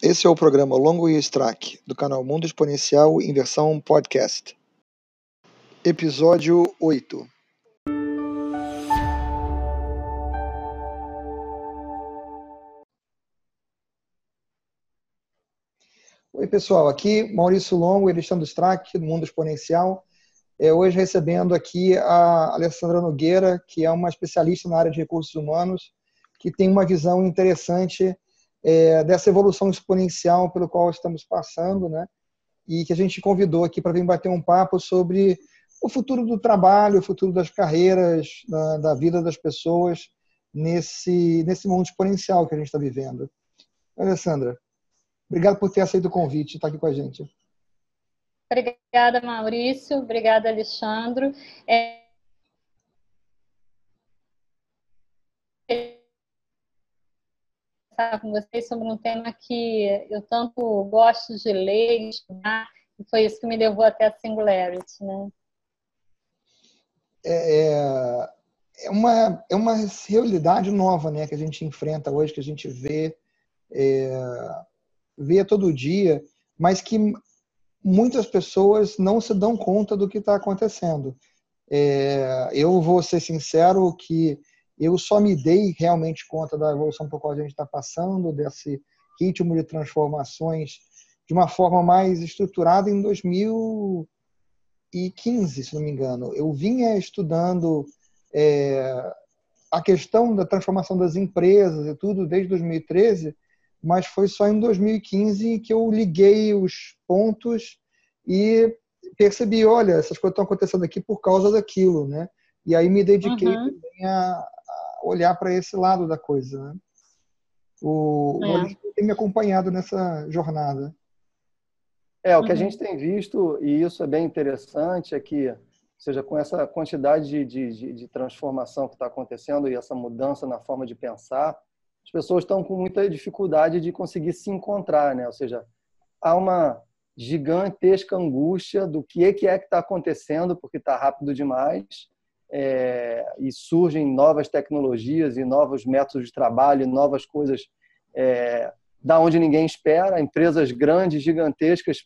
Esse é o programa Longo e Strack, do canal Mundo Exponencial em versão podcast. Episódio 8 Oi, pessoal. Aqui Maurício Longo Alexandre Strack, do Mundo Exponencial. É, hoje recebendo aqui a Alessandra Nogueira, que é uma especialista na área de recursos humanos, que tem uma visão interessante é, dessa evolução exponencial pelo qual estamos passando, né? E que a gente convidou aqui para vir bater um papo sobre o futuro do trabalho, o futuro das carreiras, da, da vida das pessoas nesse, nesse mundo exponencial que a gente está vivendo. Alessandra, obrigado por ter aceito o convite estar aqui com a gente. Obrigada, Maurício. Obrigada, Alexandre. É conversar com vocês sobre um tema que eu tanto gosto de ler estudar, e foi isso que me levou até a Singularity, né? É, é, é uma, é uma realidade nova né, que a gente enfrenta hoje, que a gente vê, é, vê todo dia, mas que muitas pessoas não se dão conta do que está acontecendo. É, eu vou ser sincero que eu só me dei realmente conta da evolução por qual a gente está passando, desse ritmo de transformações de uma forma mais estruturada em 2015, se não me engano. Eu vinha estudando é, a questão da transformação das empresas e tudo desde 2013, mas foi só em 2015 que eu liguei os pontos e percebi, olha, essas coisas estão acontecendo aqui por causa daquilo, né? E aí me dediquei uhum. também a, olhar para esse lado da coisa. Né? O, é. tem me acompanhado nessa jornada. É, o que uhum. a gente tem visto, e isso é bem interessante, é que, ou seja, com essa quantidade de, de, de transformação que está acontecendo e essa mudança na forma de pensar, as pessoas estão com muita dificuldade de conseguir se encontrar, né? Ou seja, há uma gigantesca angústia do que é que é está acontecendo, porque está rápido demais, é, e surgem novas tecnologias e novos métodos de trabalho, novas coisas é, da onde ninguém espera. Empresas grandes, gigantescas,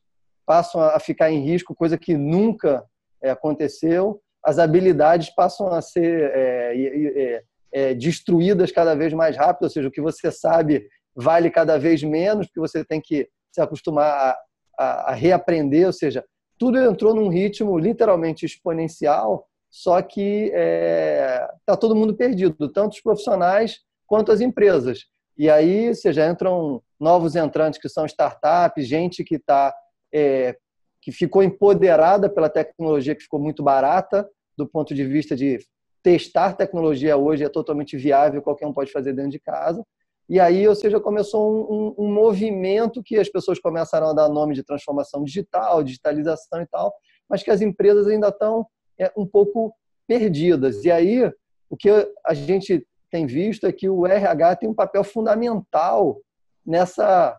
passam a ficar em risco, coisa que nunca é, aconteceu. As habilidades passam a ser é, é, é, destruídas cada vez mais rápido, ou seja, o que você sabe vale cada vez menos, porque você tem que se acostumar a, a, a reaprender, ou seja, tudo entrou num ritmo literalmente exponencial só que está é, tá todo mundo perdido, tanto os profissionais quanto as empresas. E aí, já entram novos entrantes que são startups, gente que está é, que ficou empoderada pela tecnologia que ficou muito barata do ponto de vista de testar tecnologia hoje é totalmente viável, qualquer um pode fazer dentro de casa. E aí, ou seja, começou um, um, um movimento que as pessoas começaram a dar nome de transformação digital, digitalização e tal, mas que as empresas ainda estão um pouco perdidas. E aí, o que a gente tem visto é que o RH tem um papel fundamental nessa,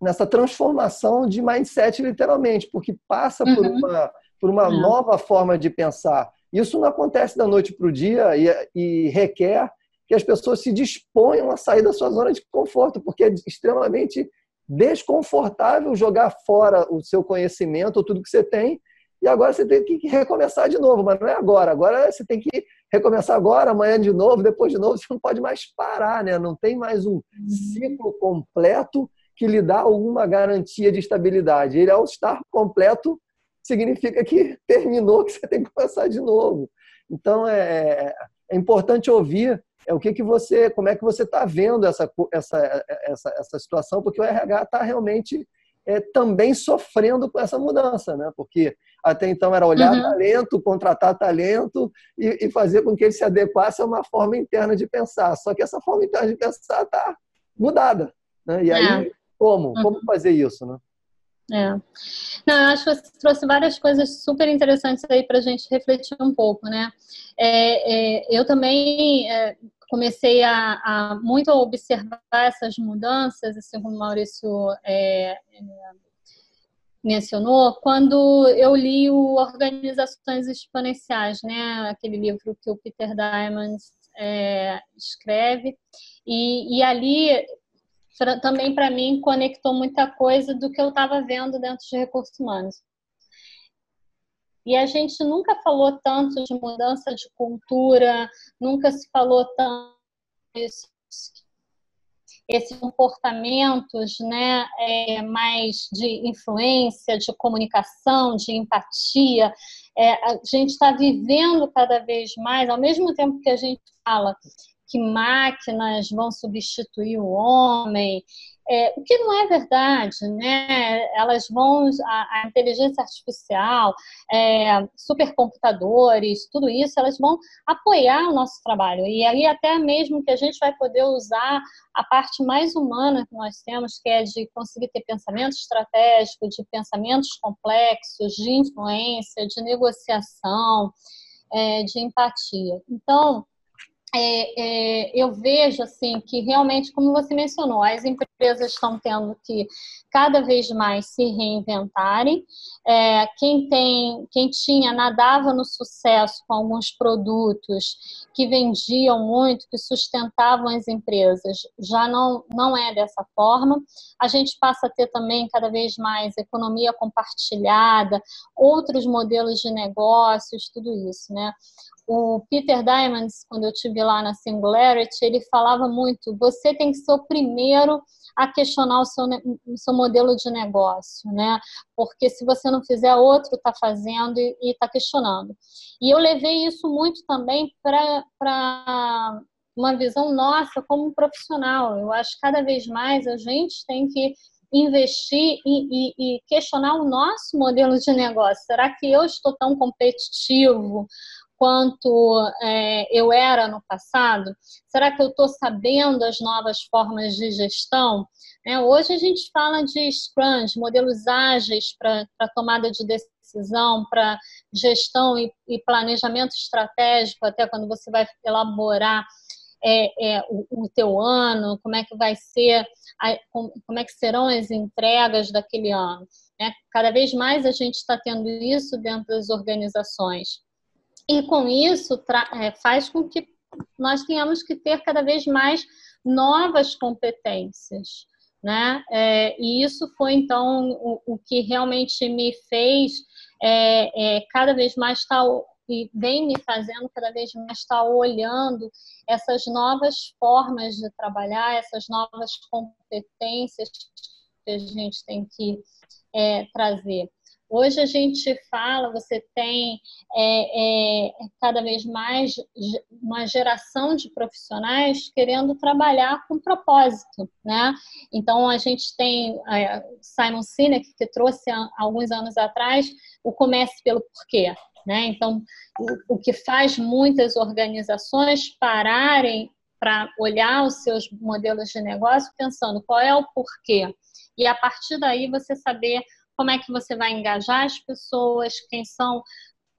nessa transformação de mindset, literalmente, porque passa por uhum. uma, por uma uhum. nova forma de pensar. Isso não acontece da noite para o dia e, e requer que as pessoas se disponham a sair da sua zona de conforto, porque é extremamente desconfortável jogar fora o seu conhecimento, tudo que você tem, e agora você tem que recomeçar de novo, mas não é agora. Agora você tem que recomeçar agora, amanhã de novo, depois de novo. Você não pode mais parar, né? Não tem mais um ciclo completo que lhe dá alguma garantia de estabilidade. Ele, ao estar completo, significa que terminou, que você tem que começar de novo. Então, é, é importante ouvir é o que, que você, como é que você está vendo essa, essa, essa, essa situação, porque o RH está realmente é, também sofrendo com essa mudança, né? Porque até então era olhar uhum. talento, contratar talento e, e, fazer com que ele se adequasse a uma forma interna de pensar. Só que essa forma interna de pensar está mudada. Né? E aí, é. como? Uhum. Como fazer isso, né? É. Não, eu acho que você trouxe várias coisas super interessantes aí para a gente refletir um pouco, né? É, é, eu também é, comecei a, a, muito observar essas mudanças, assim como o Maurício é, é, mencionou, quando eu li o Organizações Exponenciais, né? Aquele livro que o Peter Diamond é, escreve, e, e ali também para mim conectou muita coisa do que eu estava vendo dentro de recursos humanos. E a gente nunca falou tanto de mudança de cultura, nunca se falou tanto esses comportamentos né, é, mais de influência, de comunicação, de empatia. É, a gente está vivendo cada vez mais, ao mesmo tempo que a gente fala que máquinas vão substituir o homem, é, o que não é verdade, né? Elas vão, a, a inteligência artificial, é, supercomputadores, tudo isso, elas vão apoiar o nosso trabalho. E aí até mesmo que a gente vai poder usar a parte mais humana que nós temos, que é de conseguir ter pensamento estratégico, de pensamentos complexos, de influência, de negociação, é, de empatia. Então, é, é, eu vejo assim que realmente, como você mencionou, as empresas estão tendo que cada vez mais se reinventarem. É, quem tem, quem tinha nadava no sucesso com alguns produtos que vendiam muito, que sustentavam as empresas, já não não é dessa forma. A gente passa a ter também cada vez mais economia compartilhada, outros modelos de negócios, tudo isso, né? O Peter Diamond, quando eu tive lá na Singularity, ele falava muito: você tem que ser o primeiro a questionar o seu, o seu modelo de negócio, né? Porque se você não fizer, outro está fazendo e está questionando. E eu levei isso muito também para uma visão nossa como profissional. Eu acho que cada vez mais a gente tem que investir e, e, e, questionar o nosso modelo de negócio. Será que eu estou tão competitivo quanto é, eu era no passado? Será que eu estou sabendo as novas formas de gestão? É, hoje a gente fala de Scrum, de modelos ágeis para tomada de decisão, para gestão e, e, planejamento estratégico, até quando você vai elaborar é, é, o, o teu ano, como é que vai ser, a, como é que serão as entregas daquele ano. Né? Cada vez mais a gente está tendo isso dentro das organizações. E com isso é, faz com que nós tenhamos que ter cada vez mais novas competências. Né? É, e isso foi então o, o, que realmente me fez é, é, cada vez mais estar e vem me fazendo cada vez mais estar olhando essas novas formas de trabalhar, essas novas competências que a gente tem que é, trazer. Hoje a gente fala, você tem é, é, cada vez mais uma geração de profissionais querendo trabalhar com propósito, né? Então a gente tem é, Simon Sinek que trouxe há alguns anos atrás o comece pelo porquê, né? Então o, o que faz muitas organizações pararem para olhar os seus modelos de negócio pensando qual é o porquê e a partir daí você saber como é que você vai engajar as pessoas, quem são,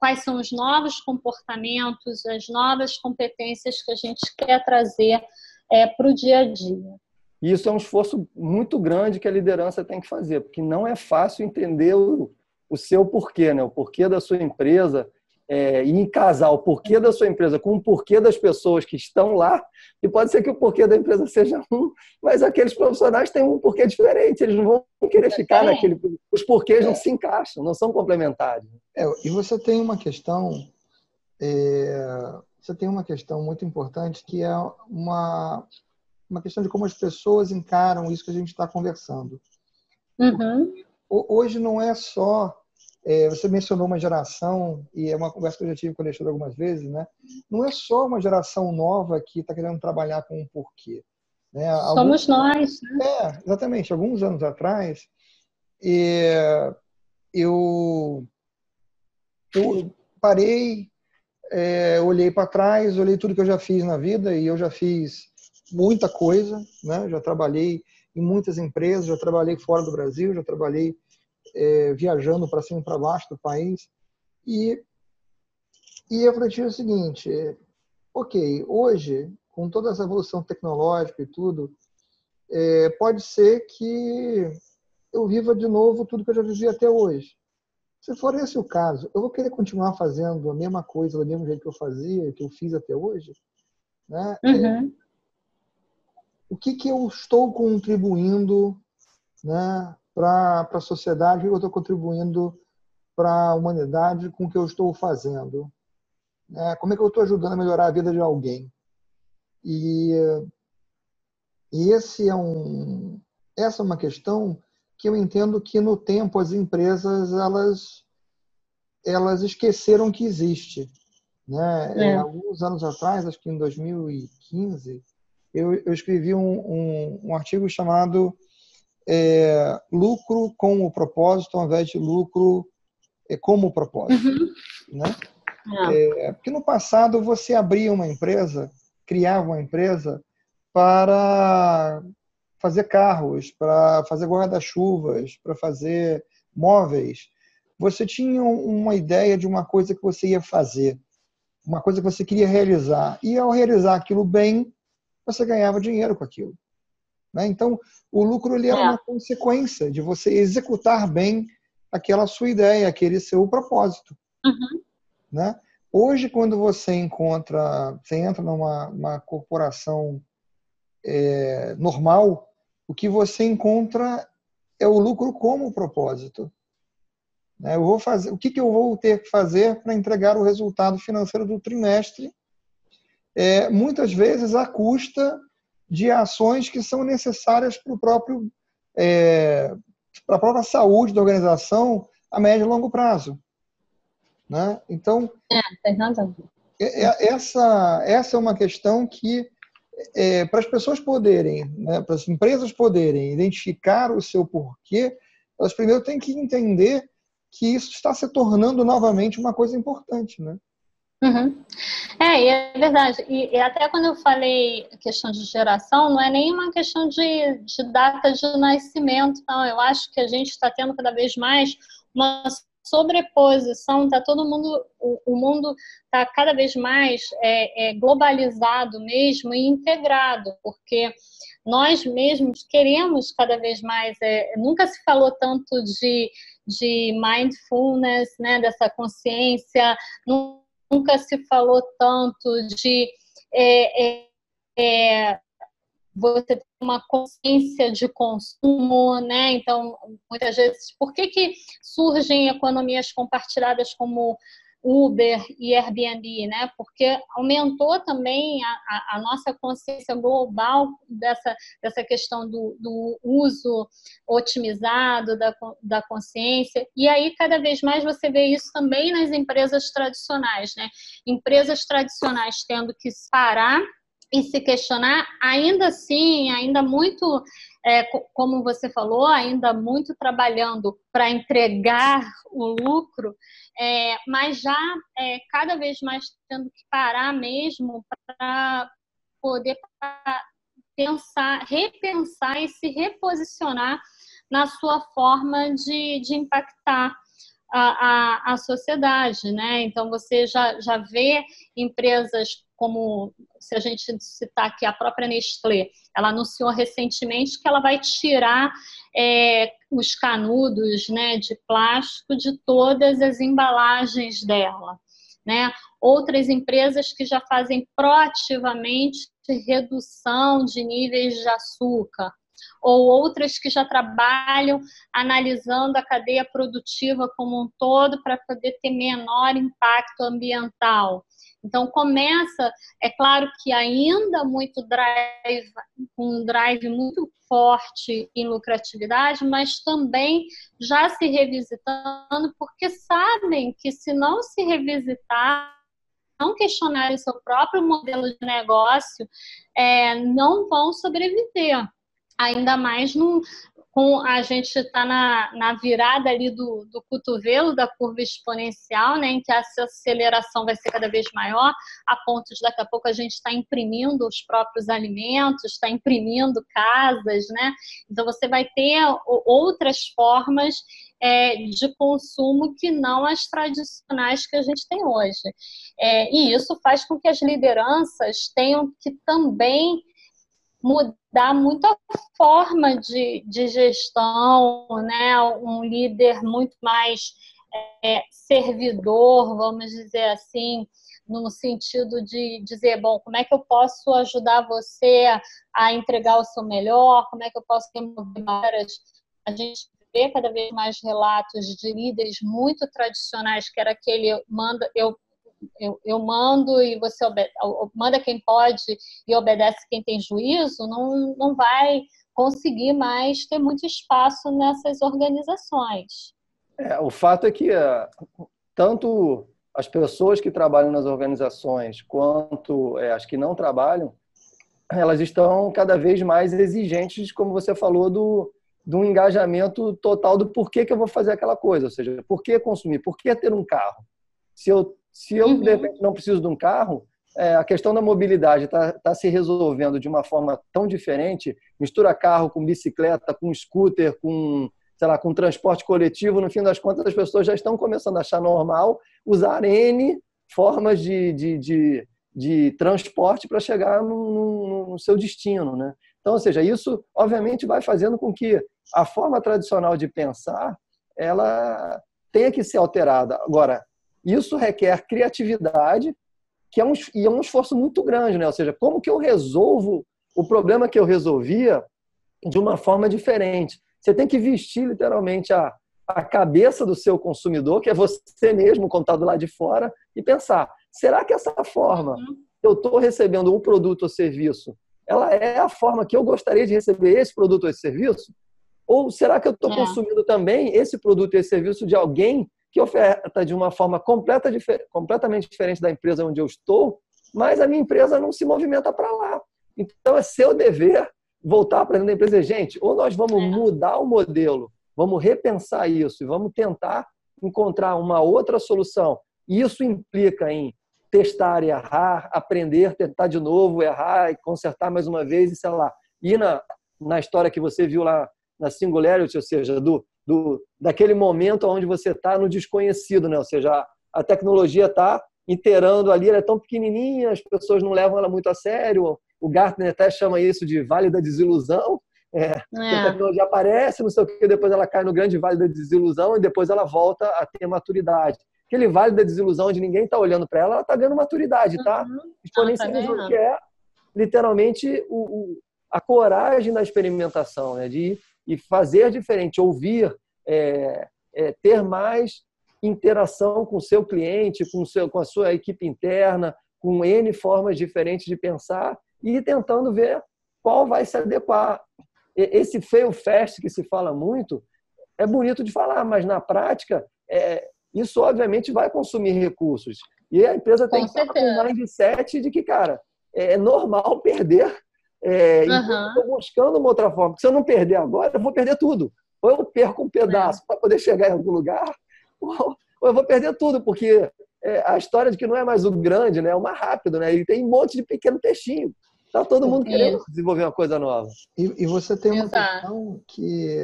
quais são os novos comportamentos, as novas competências que a gente quer trazer é, para o dia a dia. Isso é um esforço muito grande que a liderança tem que fazer, porque não é fácil entender o, o seu porquê, né? o porquê da sua empresa, é, e em casar o porquê da sua empresa com o porquê das pessoas que estão lá, e pode ser que o porquê da empresa seja um, mas aqueles profissionais têm um porquê diferente, eles não vão querer ficar naquele. Os porquês não se encaixam, não são complementares. É, e você tem uma questão. É, você tem uma questão muito importante que é uma, uma questão de como as pessoas encaram isso que a gente está conversando. Uhum. Hoje não é só é, você mencionou uma geração, e é uma conversa que eu já tive com o Alexandre algumas vezes, né? Não é só uma geração nova que está querendo trabalhar com um porquê. Né? Alguns, Somos nós. Né? É, exatamente. Alguns anos atrás, é, eu, eu parei, é, olhei para trás, olhei tudo que eu já fiz na vida, e eu já fiz muita coisa, né? Já trabalhei em muitas empresas, já trabalhei fora do Brasil, já trabalhei é, viajando para cima e para baixo do país. E, e eu falei o seguinte: ok, hoje, com toda essa evolução tecnológica e tudo, é, pode ser que eu viva de novo tudo que eu já vivi até hoje. Se for esse o caso, eu vou querer continuar fazendo a mesma coisa do mesmo jeito que eu fazia, que eu fiz até hoje? Né? Uhum. o que, que eu estou contribuindo né, para a sociedade, o que eu estou contribuindo para a humanidade com o que eu estou fazendo. Né? Como é que eu estou ajudando a melhorar a vida de alguém? E, e esse é um, essa é uma questão que eu entendo que no tempo as empresas elas elas esqueceram que existe. Né? É. É, alguns anos atrás, acho que em 2015, eu, eu escrevi um, um, um, artigo chamado é, Lucro com o propósito ao invés de lucro é, como propósito. Uhum. Né? É. é. porque no passado você abria uma empresa, criava uma empresa para fazer carros, para fazer guarda-chuvas, para fazer móveis. Você tinha uma ideia de uma coisa que você ia fazer, uma coisa que você queria realizar. E ao realizar aquilo bem, você ganhava dinheiro com aquilo. Né? Então, o lucro ele era é. uma consequência de você executar bem aquela sua ideia, aquele seu propósito. Uhum. Né? Hoje, quando você encontra, você entra numa corporação é, normal, o que você encontra é o lucro como propósito. Né? Eu vou fazer, o que, que eu vou ter que fazer para entregar o resultado financeiro do trimestre? É, muitas vezes à custa de ações que são necessárias para o próprio é, para a própria saúde da organização a médio e longo prazo. Né? Então, é, é, é, essa, essa é uma questão que é, para as pessoas poderem, né, para as empresas poderem identificar o seu porquê, elas primeiro têm que entender que isso está se tornando novamente uma coisa importante, né? Uhum. É, é verdade. E, e, até quando eu falei questão de geração, não é nem uma questão de, de data de nascimento, não. Eu acho que a gente está tendo cada vez mais uma sobreposição, tá todo mundo, o, o mundo está cada vez mais é, é, globalizado mesmo e integrado, porque nós mesmos queremos cada vez mais, é, nunca se falou tanto de, de mindfulness, né, dessa consciência, nunca se falou tanto de é, é, é você ter uma consciência de consumo, né? Então, muitas vezes, por que, que surgem economias compartilhadas como Uber e Airbnb, né? Porque aumentou também a, a, nossa consciência global dessa, dessa questão do, do uso otimizado da, da consciência. E aí, cada vez mais, você vê isso também nas empresas tradicionais, né? Empresas tradicionais tendo que parar e se questionar, ainda assim, ainda muito, é, como você falou, ainda muito trabalhando para entregar o lucro, é, mas já é, cada vez mais tendo que parar mesmo para poder pensar, repensar e se reposicionar na sua forma de, de impactar a, a, a sociedade, né? Então você já, já vê empresas como se a gente citar aqui a própria Nestlé, ela anunciou recentemente que ela vai tirar é, os canudos né, de plástico de todas as embalagens dela. Né? Outras empresas que já fazem proativamente redução de níveis de açúcar, ou outras que já trabalham analisando a cadeia produtiva como um todo para poder ter menor impacto ambiental. Então começa, é claro que ainda muito drive, um drive muito forte em lucratividade, mas também já se revisitando, porque sabem que se não se revisitar, não questionarem seu próprio modelo de negócio, é, não vão sobreviver. Ainda mais num, com a gente está na, na virada ali do, do cotovelo da curva exponencial, né, em que essa aceleração vai ser cada vez maior, a ponto de daqui a pouco a gente está imprimindo os próprios alimentos, está imprimindo casas, né? Então você vai ter outras formas é, de consumo que não as tradicionais que a gente tem hoje. É, e isso faz com que as lideranças tenham que também mudar muito a forma de, de gestão, né? Um líder muito mais é, servidor, vamos dizer assim, no sentido de dizer, bom, como é que eu posso ajudar você a entregar o seu melhor, como é que eu posso remover. A gente vê cada vez mais relatos de líderes muito tradicionais, que era aquele manda, eu eu, eu mando e você obede, manda quem pode e obedece quem tem juízo, não, não vai conseguir mais ter muito espaço nessas organizações. É, o fato é que é, tanto as pessoas que trabalham nas organizações quanto é, as que não trabalham, elas estão cada vez mais exigentes, como você falou, do, do engajamento total do porquê que eu vou fazer aquela coisa, ou seja, por que consumir, por que ter um carro. Se eu, se eu uhum. de repente, não preciso de um carro, é, a questão da mobilidade está tá se resolvendo de uma forma tão diferente, mistura carro com bicicleta, com scooter, com sei lá, com transporte coletivo, no fim das contas, as pessoas já estão começando a achar normal usar N formas de, de, de, de transporte para chegar no, no, seu destino. Né? Então, ou seja, isso obviamente vai fazendo com que a forma tradicional de pensar ela tenha que ser alterada. Agora, isso requer criatividade, que é um, e é um esforço muito grande, né? Ou seja, como que eu resolvo o problema que eu resolvia de uma forma diferente? Você tem que vestir literalmente a, a cabeça do seu consumidor, que é você mesmo contado lá de fora, e pensar: será que essa forma uhum. que eu estou recebendo um produto ou serviço, ela é a forma que eu gostaria de receber esse produto ou esse serviço? Ou será que eu estou é. consumindo também esse produto e esse serviço de alguém que oferta de uma forma completa, completamente diferente da empresa onde eu estou, mas a minha empresa não se movimenta para lá? Então é seu dever voltar para dentro da empresa, gente, ou nós vamos é. mudar o modelo, vamos repensar isso e vamos tentar encontrar uma outra solução. Isso implica em testar e errar, aprender, tentar de novo, errar e consertar mais uma vez e sei lá. E na, na história que você viu lá na Singularity, ou seja, do, do daquele momento onde você está no desconhecido, né? ou seja, a tecnologia está inteirando ali, ela é tão pequenininha, as pessoas não levam ela muito a sério, o Gartner até chama isso de vale da desilusão. É, é. A tecnologia aparece, não sei o que, depois ela cai no grande vale da desilusão e depois ela volta a ter maturidade. Aquele vale da desilusão onde ninguém está olhando para ela, ela está ganhando maturidade, tá? Uhum. Exponencializando, tá que é literalmente o, o, a coragem da experimentação, né? de e fazer diferente, ouvir, é, é, ter mais interação com o seu cliente, com, seu, com a sua equipe interna, com N formas diferentes de pensar e tentando ver qual vai se adequar. Esse fail fast que se fala muito é bonito de falar, mas na prática é, isso obviamente vai consumir recursos. E a empresa tem com que estar com um mindset de que, cara, é normal perder. É, uhum. Então, estou buscando uma outra forma. Porque se eu não perder agora, eu vou perder tudo. Ou eu perco um pedaço é. para poder chegar em algum lugar, ou, ou eu vou perder tudo, porque é, a história de que não é mais o grande, né? É o mais rápido, né? E tem um monte de pequeno peixinho. Tá todo mundo querendo desenvolver uma coisa nova. E, e você tem uma Exato. questão que,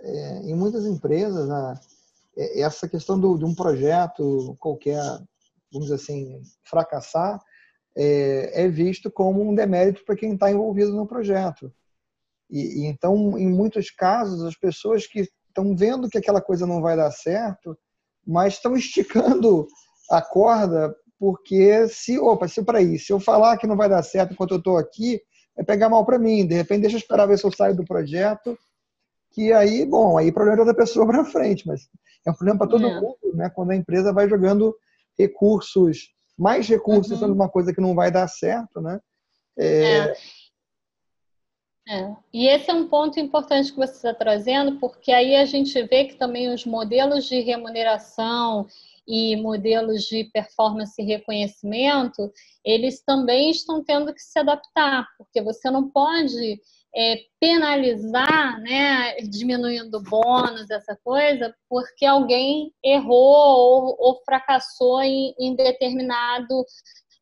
é, em muitas empresas, a, é, essa questão do, de um projeto qualquer, vamos dizer assim, fracassar, é, é visto como um demérito para quem está envolvido no projeto. E, e, então, em muitos casos, as pessoas que estão vendo que aquela coisa não vai dar certo, mas estão esticando a corda porque se, opa, se para isso, se eu falar que não vai dar certo enquanto eu estou aqui, vai pegar mal para mim. De repente, deixa eu esperar ver se eu saio do projeto, que aí, bom, aí problema da pessoa para frente, mas é um problema para todo é. mundo, né? Quando a empresa vai jogando recursos, mais recursos uhum. uma coisa que não vai dar certo, né? É... é. É. E esse é um ponto importante que você está trazendo, porque aí a gente vê que também os modelos de remuneração e modelos de performance e reconhecimento, eles também estão tendo que se adaptar, porque você não pode é, penalizar, né, diminuindo bônus, essa coisa, porque alguém errou ou, ou fracassou em, em determinado,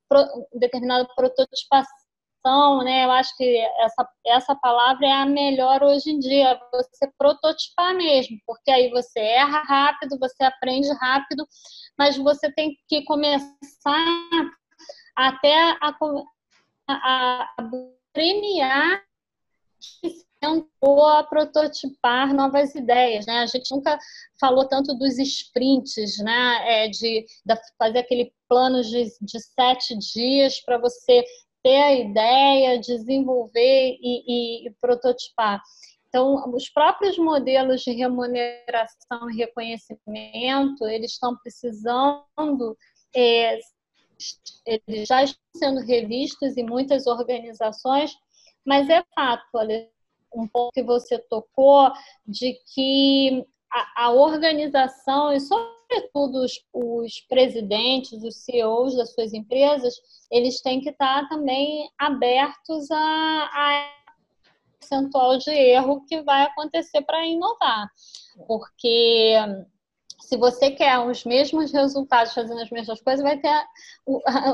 pro, prototipação né? Eu acho que essa, essa palavra é a melhor hoje em dia, você prototipar mesmo, porque aí você erra rápido, você aprende rápido, mas você tem que começar até a, a, a premiar tentou a prototipar novas ideias, né? A gente nunca falou tanto dos sprints, né? É, de, de fazer aquele plano de, de sete dias para você ter a ideia, desenvolver e, e, e prototipar. Então, os próprios modelos de remuneração e reconhecimento, eles estão precisando, é, eles já estão sendo revistos em muitas organizações, mas é fato, um ponto que você tocou, de que a, a organização, e sobretudo os, os, presidentes, os CEOs das suas empresas, eles têm que estar também abertos a, a percentual de erro que vai acontecer para inovar. Porque se você quer os mesmos resultados fazendo as mesmas coisas, vai ter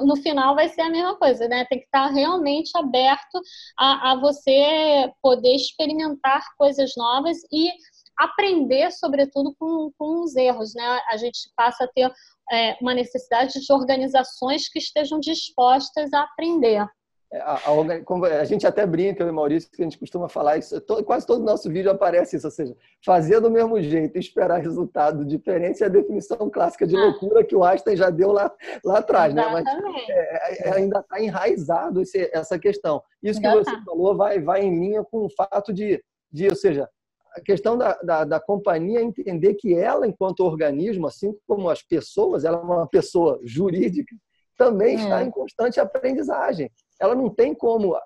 no final vai ser a mesma coisa, né? Tem que estar realmente aberto a, a você poder experimentar coisas novas e aprender, sobretudo, com, com os erros, né? A gente passa a ter é, uma necessidade de organizações que estejam dispostas a aprender. A, a, a, gente até brinca, eu e Maurício, que a gente costuma falar isso, todo, quase todo nosso vídeo aparece isso, ou seja, fazer do mesmo jeito, esperar resultado diferente é a definição clássica de ah. loucura que o Einstein já deu lá, lá atrás, né? Mas é, é, ainda está enraizado esse, essa questão. Isso que você tá. falou vai, vai em linha com o fato de, de ou seja, a questão da, da, da, companhia entender que ela, enquanto organismo, assim como as pessoas, ela é uma pessoa jurídica, também está é. em constante aprendizagem ela não tem como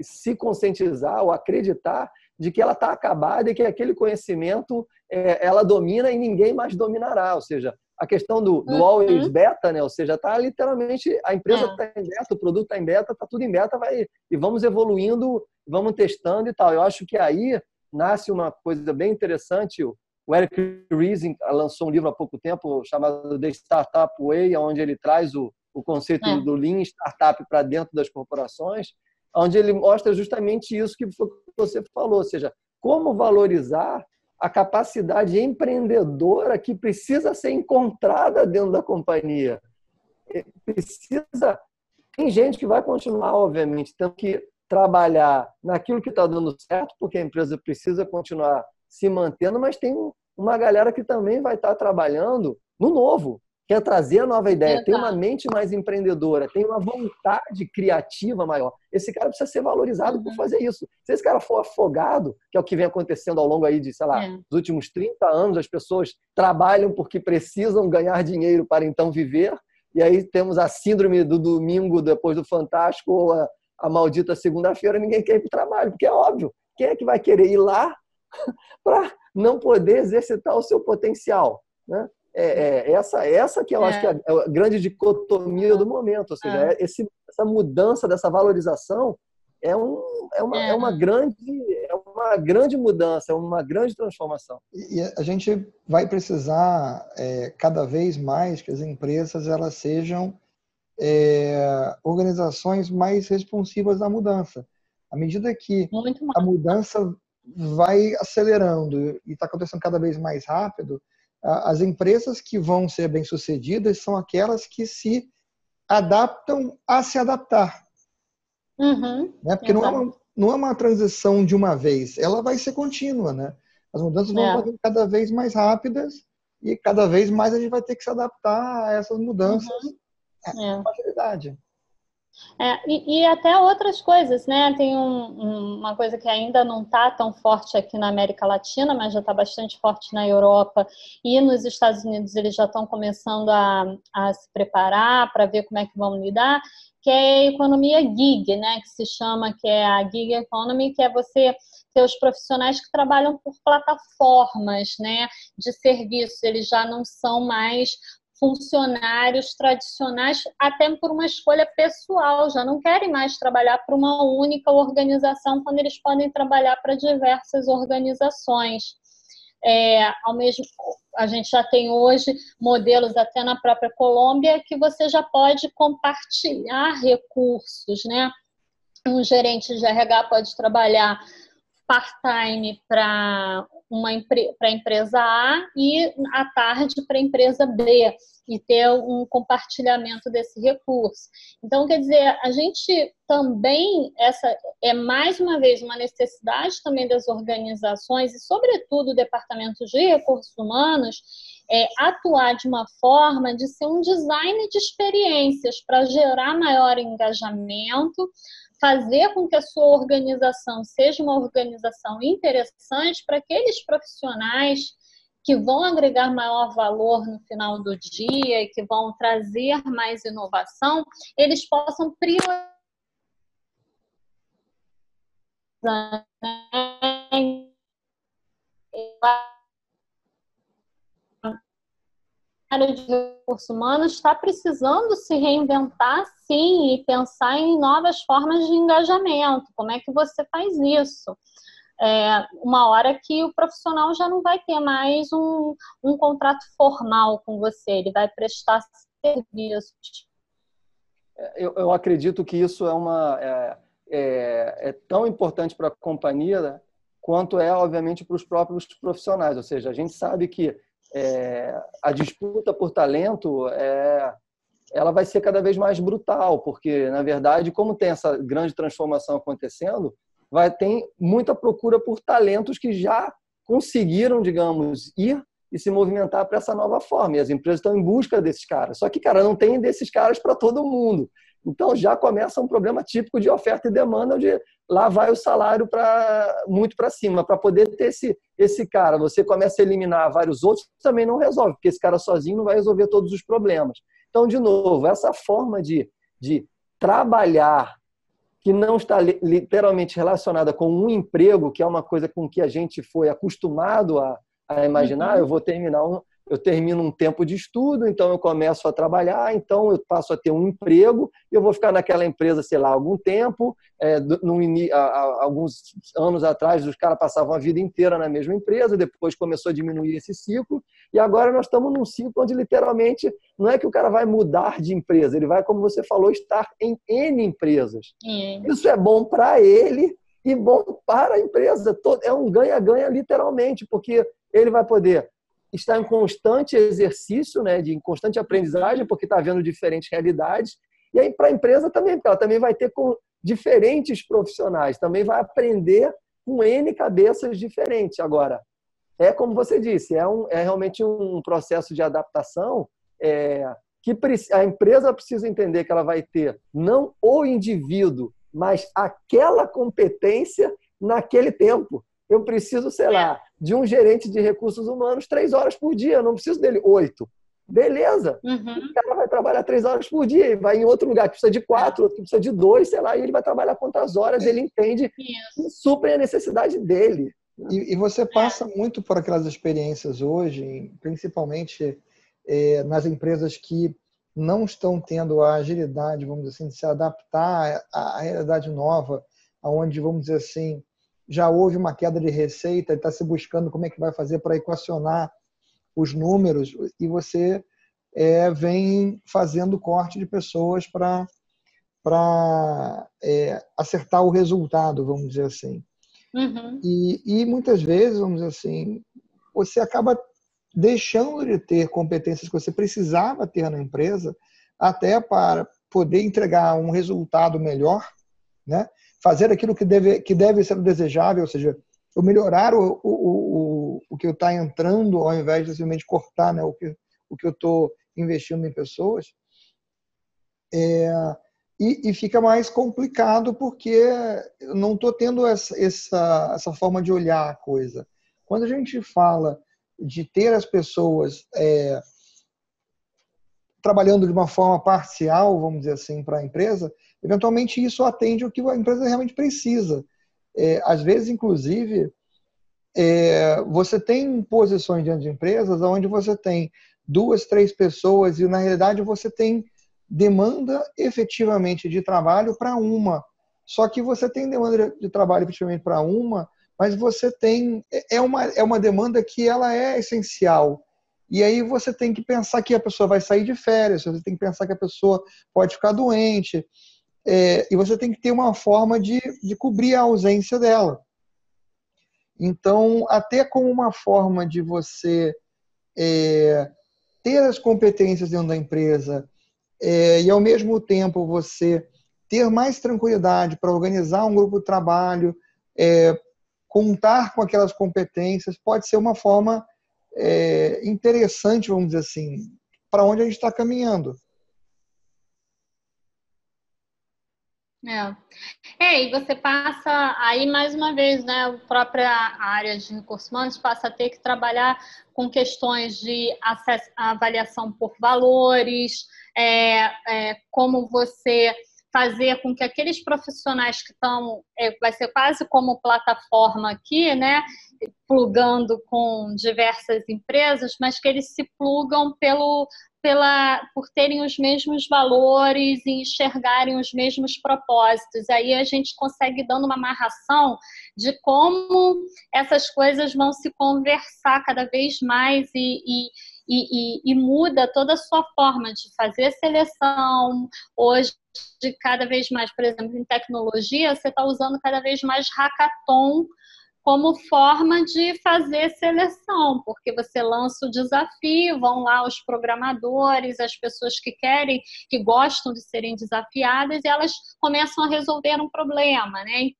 se conscientizar ou acreditar de que ela está acabada e que aquele conhecimento é, ela domina e ninguém mais dominará. Ou seja, a questão do, do uhum. always beta, né? Ou seja, está literalmente a empresa está é. em beta, o produto está em beta, está tudo em beta, vai e vamos evoluindo, vamos testando e tal. Eu acho que aí nasce uma coisa bem interessante. O Eric Ries lançou um livro há pouco tempo chamado The Startup Way, onde ele traz o, o conceito é. do Lean Startup para dentro das corporações, onde ele mostra justamente isso que você falou, ou seja, como valorizar a capacidade empreendedora que precisa ser encontrada dentro da companhia. Precisa. Tem gente que vai continuar, obviamente, tendo que trabalhar naquilo que está dando certo, porque a empresa precisa continuar se mantendo, mas tem uma galera que também vai estar tá trabalhando no novo, quer trazer a nova ideia, tem uma mente mais empreendedora, tem uma vontade criativa maior. Esse cara precisa ser valorizado por uhum. fazer isso. Se esse cara for afogado, que é o que vem acontecendo ao longo aí de, sei lá, é. dos últimos 30 anos, as pessoas trabalham porque precisam ganhar dinheiro para então viver, e aí temos a síndrome do domingo depois do Fantástico ou a, a maldita segunda-feira, ninguém quer ir para o trabalho, porque é óbvio, quem é que vai querer ir lá para não poder exercitar o seu potencial? Né? É, é, essa, essa que eu é. acho que é, é a grande dicotomia do momento, ou seja, é. é. esse, essa mudança dessa valorização é, um, é, uma, é. uma grande é uma grande mudança, é uma grande transformação. E a gente vai precisar é, cada vez mais que as empresas elas sejam é, organizações mais responsivas à mudança. À medida que a mudança vai acelerando e está acontecendo cada vez mais rápido, as empresas que vão ser bem-sucedidas são aquelas que se adaptam a se adaptar. Uhum. Né? Porque não é, uma, não é uma transição de uma vez, ela vai ser contínua. Né? As mudanças vão é. cada vez mais rápidas e cada vez mais a gente vai ter que se adaptar a essas mudanças uhum. é. com facilidade. É, e, e, até outras coisas, né? Tem um, um, uma coisa que ainda não está tão forte aqui na América Latina, mas já está bastante forte na Europa e nos Estados Unidos eles já estão começando a, a se preparar para ver como é que vão lidar, que é a economia gig, né? Que se chama, que é a gig economy, que é você ter os profissionais que trabalham por plataformas, né? De serviços, eles já não são mais funcionários tradicionais, até por uma escolha pessoal, já não querem mais trabalhar para uma única organização quando eles podem trabalhar para diversas organizações. É, ao mesmo, a gente já tem hoje modelos até na própria Colômbia que você já pode compartilhar recursos, né? Um gerente de RH pode trabalhar part-time para uma para a empresa A e à tarde para a empresa B e ter um compartilhamento desse recurso. Então, quer dizer, a gente também, essa é mais uma vez uma necessidade também das organizações e, sobretudo, o Departamento de Recursos Humanos, é, atuar de uma forma de ser um design de experiências para gerar maior engajamento, fazer com que a sua organização seja uma organização interessante para aqueles profissionais que vão agregar maior valor no final do dia e que vão trazer mais inovação, eles possam priorizar área de recursos humanos está precisando se reinventar, sim, e pensar em novas formas de engajamento. Como é que você faz isso? É, uma hora que o profissional já não vai ter mais um, um contrato formal com você, ele vai prestar serviços. É, eu, eu acredito que isso é, uma, é, é, é tão importante para a companhia né, quanto é, obviamente, para os próprios profissionais. Ou seja, a gente sabe que é, a disputa por talento é, ela vai ser cada vez mais brutal, porque, na verdade, como tem essa grande transformação acontecendo, vai ter muita procura por talentos que já conseguiram, digamos, ir e se movimentar para essa nova forma. E as empresas estão em busca desses caras. Só que, cara, não tem desses caras para todo mundo. Então já começa um problema típico de oferta e demanda, onde lá vai o salário para muito para cima. Para poder ter esse, esse cara, você começa a eliminar vários outros, também não resolve, porque esse cara sozinho não vai resolver todos os problemas. Então, de novo, essa forma de, de trabalhar que não está literalmente relacionada com um emprego, que é uma coisa com que a gente foi acostumado a, a imaginar, uhum. eu vou terminar um, eu termino um tempo de estudo, então eu começo a trabalhar, então eu passo a ter um emprego, eu vou ficar naquela empresa, sei lá, algum tempo. É, no, há, alguns anos atrás, os caras passavam a vida inteira na mesma empresa, depois começou a diminuir esse ciclo, e agora nós estamos num ciclo onde literalmente não é que o cara vai mudar de empresa, ele vai, como você falou, estar em N empresas. Isso é bom para ele e bom para a empresa. É um ganha-ganha literalmente, porque ele vai poder está em constante exercício, né, de constante aprendizagem, porque está vendo diferentes realidades. E aí para a empresa também, porque ela também vai ter com diferentes profissionais, também vai aprender com N cabeças diferentes. Agora, é como você disse, é, um, é realmente um processo de adaptação é, que a empresa precisa entender que ela vai ter não o indivíduo, mas aquela competência naquele tempo. Eu preciso, sei lá, de um gerente de recursos humanos três horas por dia. Eu não preciso dele oito. Beleza. Uhum. O cara vai trabalhar três horas por dia e vai em outro lugar que precisa de quatro, outro que precisa de dois, sei lá, e ele vai trabalhar quantas horas, ele entende e supre a necessidade dele. E, e, você passa muito por aquelas experiências hoje, principalmente é, nas empresas que não estão tendo a agilidade, vamos dizer assim, de se adaptar à, à realidade nova, aonde, vamos dizer assim, já houve uma queda de receita e está se buscando como é que vai fazer para equacionar os números e você é, vem fazendo corte de pessoas para para é, acertar o resultado, vamos dizer assim. Uhum. E, e muitas vezes, vamos dizer assim, você acaba deixando de ter competências que você precisava ter na empresa até para poder entregar um resultado melhor, né? Fazer aquilo que deve, que deve ser desejável, ou seja, eu melhorar o, o, o, o que está entrando ao invés de simplesmente cortar né, o, que, o que eu estou investindo em pessoas. É, e, e, fica mais complicado porque eu não estou tendo essa, essa, essa forma de olhar a coisa. Quando a gente fala de ter as pessoas é, trabalhando de uma forma parcial, vamos dizer assim, para a empresa, eventualmente isso atende o que a empresa realmente precisa. É, às vezes, inclusive, é, você tem posições dentro de empresas onde você tem duas, três pessoas e, na realidade, você tem demanda efetivamente de trabalho para uma. Só que você tem demanda de trabalho efetivamente para uma, mas você tem é, é uma, é uma demanda que ela é essencial. E aí você tem que pensar que a pessoa vai sair de férias, você tem que pensar que a pessoa pode ficar doente, é, e você tem que ter uma forma de, de cobrir a ausência dela. Então, até como uma forma de você é, ter as competências dentro da empresa é, e, ao mesmo tempo, você ter mais tranquilidade para organizar um grupo de trabalho, é, contar com aquelas competências, pode ser uma forma é, interessante, vamos dizer assim, para onde a gente está caminhando. É. é, e você passa aí mais uma vez, né? A própria área de recursos humanos passa a ter que trabalhar com questões de acesso, avaliação por valores, é, é, como você fazer com que aqueles profissionais que estão, é, vai ser quase como plataforma aqui, né, plugando com diversas empresas, mas que eles se plugam pelo, pela, por terem os mesmos valores e enxergarem os mesmos propósitos. Aí a gente consegue dando uma amarração de como essas coisas vão se conversar cada vez mais e, e e, e, e, muda toda a sua forma de fazer seleção. Hoje, cada vez mais, por exemplo, em tecnologia, você está usando cada vez mais hackathon como forma de fazer seleção, porque você lança o desafio, vão lá os programadores, as pessoas que querem, que gostam de serem desafiadas, e elas começam a resolver um problema, né?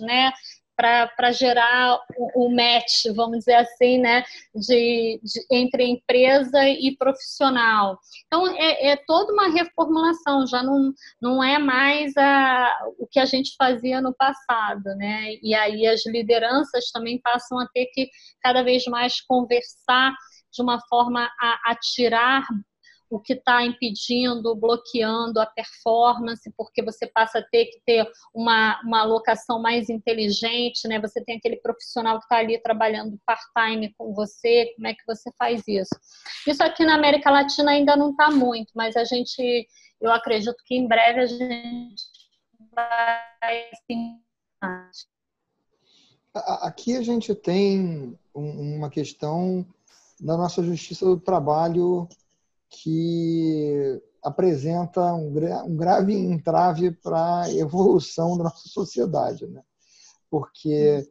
né? Para gerar o, o, match, vamos dizer assim, né? De, de, entre empresa e profissional. Então, é, é, toda uma reformulação, já não, não é mais a, o que a gente fazia no passado, né? E aí as lideranças também passam a ter que cada vez mais conversar de uma forma a, a tirar o que está impedindo, bloqueando a performance, porque você passa a ter que ter uma, uma alocação mais inteligente, né? Você tem aquele profissional que está ali trabalhando part-time com você, como é que você faz isso? Isso aqui na América Latina ainda não está muito, mas a gente, eu acredito que em breve a gente vai Aqui a gente tem uma questão da nossa justiça do trabalho que apresenta um, um grave entrave para a evolução da nossa sociedade, né? Porque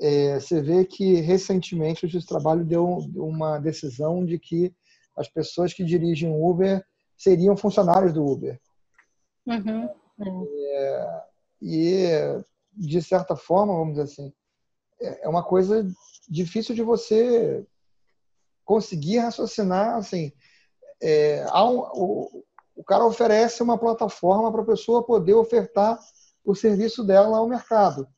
é, você vê que recentemente o Justiça do Trabalho deu uma decisão de que as pessoas que dirigem o Uber seriam funcionários do Uber. Uhum. É, e, de certa forma, vamos dizer assim, é, é uma coisa difícil de você conseguir raciocinar assim é, um, o, o cara oferece uma plataforma para a pessoa poder ofertar o serviço dela ao mercado.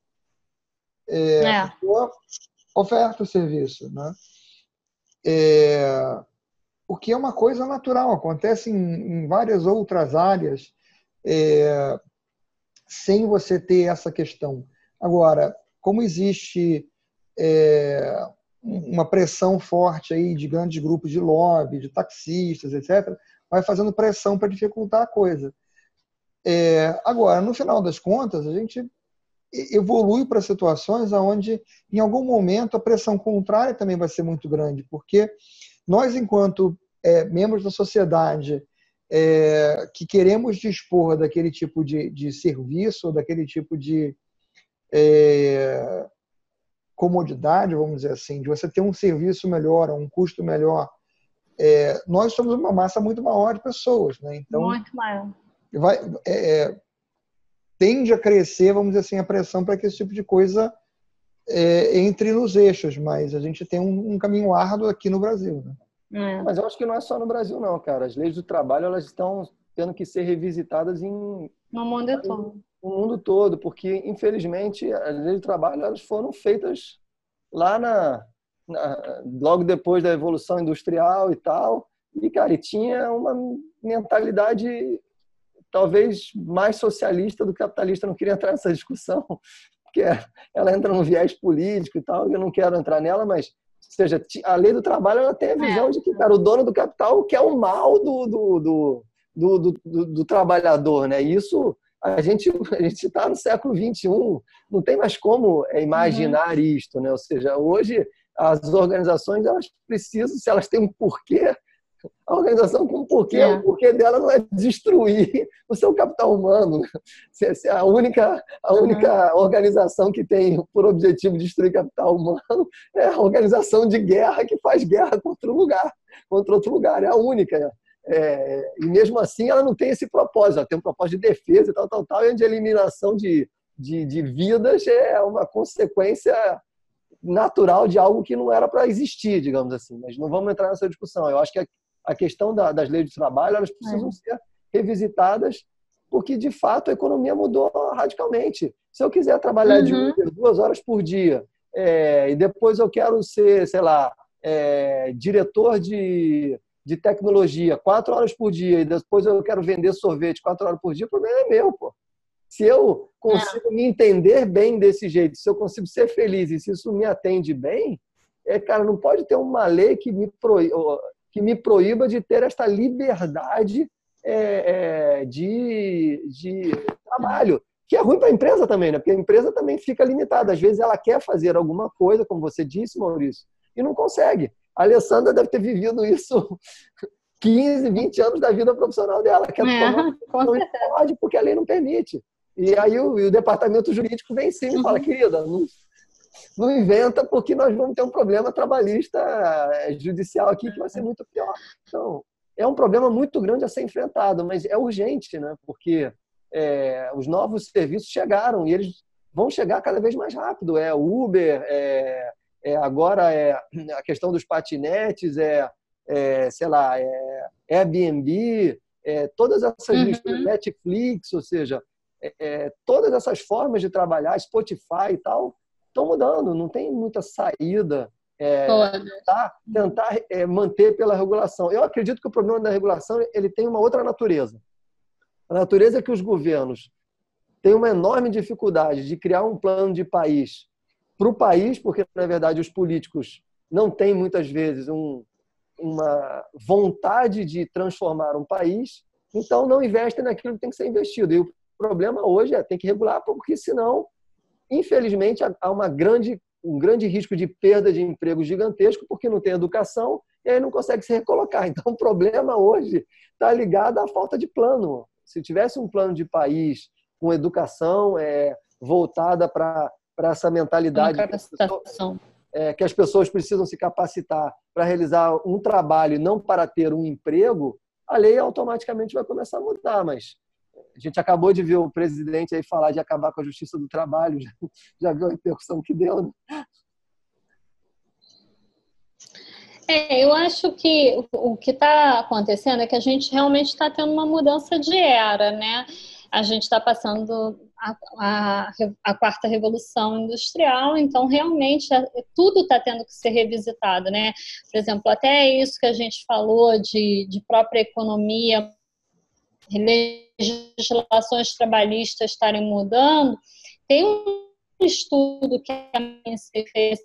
É, é. A pessoa oferta o serviço. Né? É, o que é uma coisa natural, acontece em, em várias outras áreas é, sem você ter essa questão. Agora, como existe é, uma pressão forte aí de grandes grupos de lobby, de taxistas, etc., vai fazendo pressão para dificultar a coisa. É, agora, no final das contas, a gente evolui para situações onde, em algum momento, a pressão contrária também vai ser muito grande, porque nós, enquanto é, membros da sociedade é, que queremos dispor daquele tipo de, de serviço, daquele tipo de é, comodidade, vamos dizer assim, de você ter um serviço melhor, um custo melhor, é, nós somos uma massa muito maior de pessoas, né? Então, muito maior. Vai, é, é, tende a crescer, vamos dizer assim, a pressão para que esse tipo de coisa é, entre nos eixos, mas a gente tem um, um caminho árduo aqui no Brasil, né? É. Mas eu acho que não é só no Brasil, não, cara. As leis do trabalho elas estão tendo que ser revisitadas em no mundo todo no mundo todo, porque infelizmente as leis do trabalho elas foram feitas lá na, na, logo depois da evolução industrial e tal, e cara, e tinha uma mentalidade talvez mais socialista do que capitalista. Eu não queria entrar nessa discussão, porque ela entra num viés político e tal, eu não quero entrar nela, mas ou seja, a lei do trabalho ela tem a visão é. de que cara, o dono do capital quer o mal do, do, do, do, do, do trabalhador, né? Isso a gente a gente está no século 21, não tem mais como é, imaginar uhum. isto, né? Ou seja, hoje as organizações elas precisam, se elas têm um porquê, A organização com porquê, é. o porquê dela não é destruir o seu capital humano. Se, se a única, a única uhum. organização que tem por objetivo destruir capital humano é a organização de guerra que faz guerra contra um lugar, contra outro lugar. É a única. É, e mesmo assim ela não tem esse propósito, ela tem um propósito de defesa e tal, tal, tal, e de eliminação de, de, de vidas é uma consequência natural de algo que não era para existir, digamos assim. Mas não vamos entrar nessa discussão. Eu acho que a questão das leis de trabalho elas precisam é. ser revisitadas porque de fato a economia mudou radicalmente. Se eu quiser trabalhar uhum. de Uber duas horas por dia é, e depois eu quero ser, sei lá, é, diretor de, de tecnologia quatro horas por dia e depois eu quero vender sorvete quatro horas por dia, o problema é meu, pô. Se eu consigo é. me entender bem desse jeito, se eu consigo ser feliz e se isso me atende bem, é, cara, não pode ter uma lei que me, proíba, que me proíba de ter esta liberdade é, é, de, de trabalho. Que é ruim para a empresa também, né? Porque a empresa também fica limitada. Às vezes ela quer fazer alguma coisa, como você disse, Maurício, e não consegue. A Alessandra deve ter vivido isso 15, 20 anos da vida profissional dela. Quer é, tomar, não pode, porque a lei não permite. E aí o, o departamento jurídico vem sim e fala, uhum. querida, não, não inventa porque nós vamos ter um problema trabalhista eh, judicial aqui que vai ser muito pior. Então, é um problema muito grande a ser enfrentado, mas é urgente, né? Porque é, os novos serviços chegaram e eles vão chegar cada vez mais rápido. É Uber, é, é agora é a questão dos patinetes, é, é sei lá, é Airbnb, é, todas essas uhum. listas, Netflix, ou seja, é, é, todas essas formas de trabalhar, Spotify e tal, estão mudando, não tem muita saída. É, tentar, tentar é, manter pela regulação. Eu acredito que o problema da regulação ele tem uma outra natureza. A natureza é que os governos têm uma enorme dificuldade de criar um plano de país para o país, porque, na verdade, os políticos não têm, muitas vezes, um, uma vontade de transformar um país, então não investem naquilo que tem que ser investido. E o problema hoje é tem que regular, porque senão, infelizmente, há uma grande, um grande risco de perda de emprego gigantesco, porque não tem educação e aí não consegue se recolocar. Então, o problema hoje está ligado à falta de plano. Se tivesse um plano de país com educação é, voltada para essa mentalidade é, que as pessoas precisam se capacitar para realizar um trabalho e não para ter um emprego, a lei automaticamente vai começar a mudar. Mas a gente acabou de ver o presidente aí falar de acabar com a justiça do trabalho, já, já viu a repercussão que deu, né? É, eu acho que o que está acontecendo é que a gente realmente está tendo uma mudança de era, né? A gente está passando a, a, a, quarta revolução industrial, então realmente tudo está tendo que ser revisitado, né? Por exemplo, até isso que a gente falou de, de própria economia legislações trabalhistas estarem mudando, tem um estudo que a MNC fez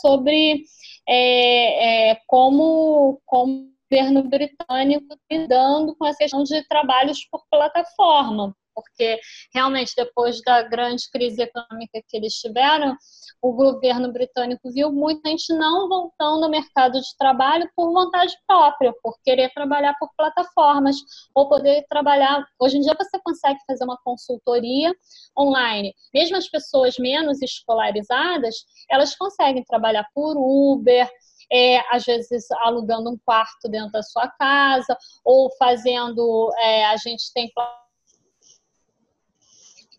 sobre é, é, como, como governo britânico lidando com a questão de trabalhos por plataforma porque realmente depois da grande crise econômica que eles tiveram, o governo britânico viu muita gente não voltando ao mercado de trabalho por vontade própria, por querer trabalhar por plataformas ou poder trabalhar. Hoje em dia você consegue fazer uma consultoria online. Mesmo as pessoas menos escolarizadas, elas conseguem trabalhar por Uber, é, às vezes alugando um quarto dentro da sua casa, ou fazendo. É, a gente tem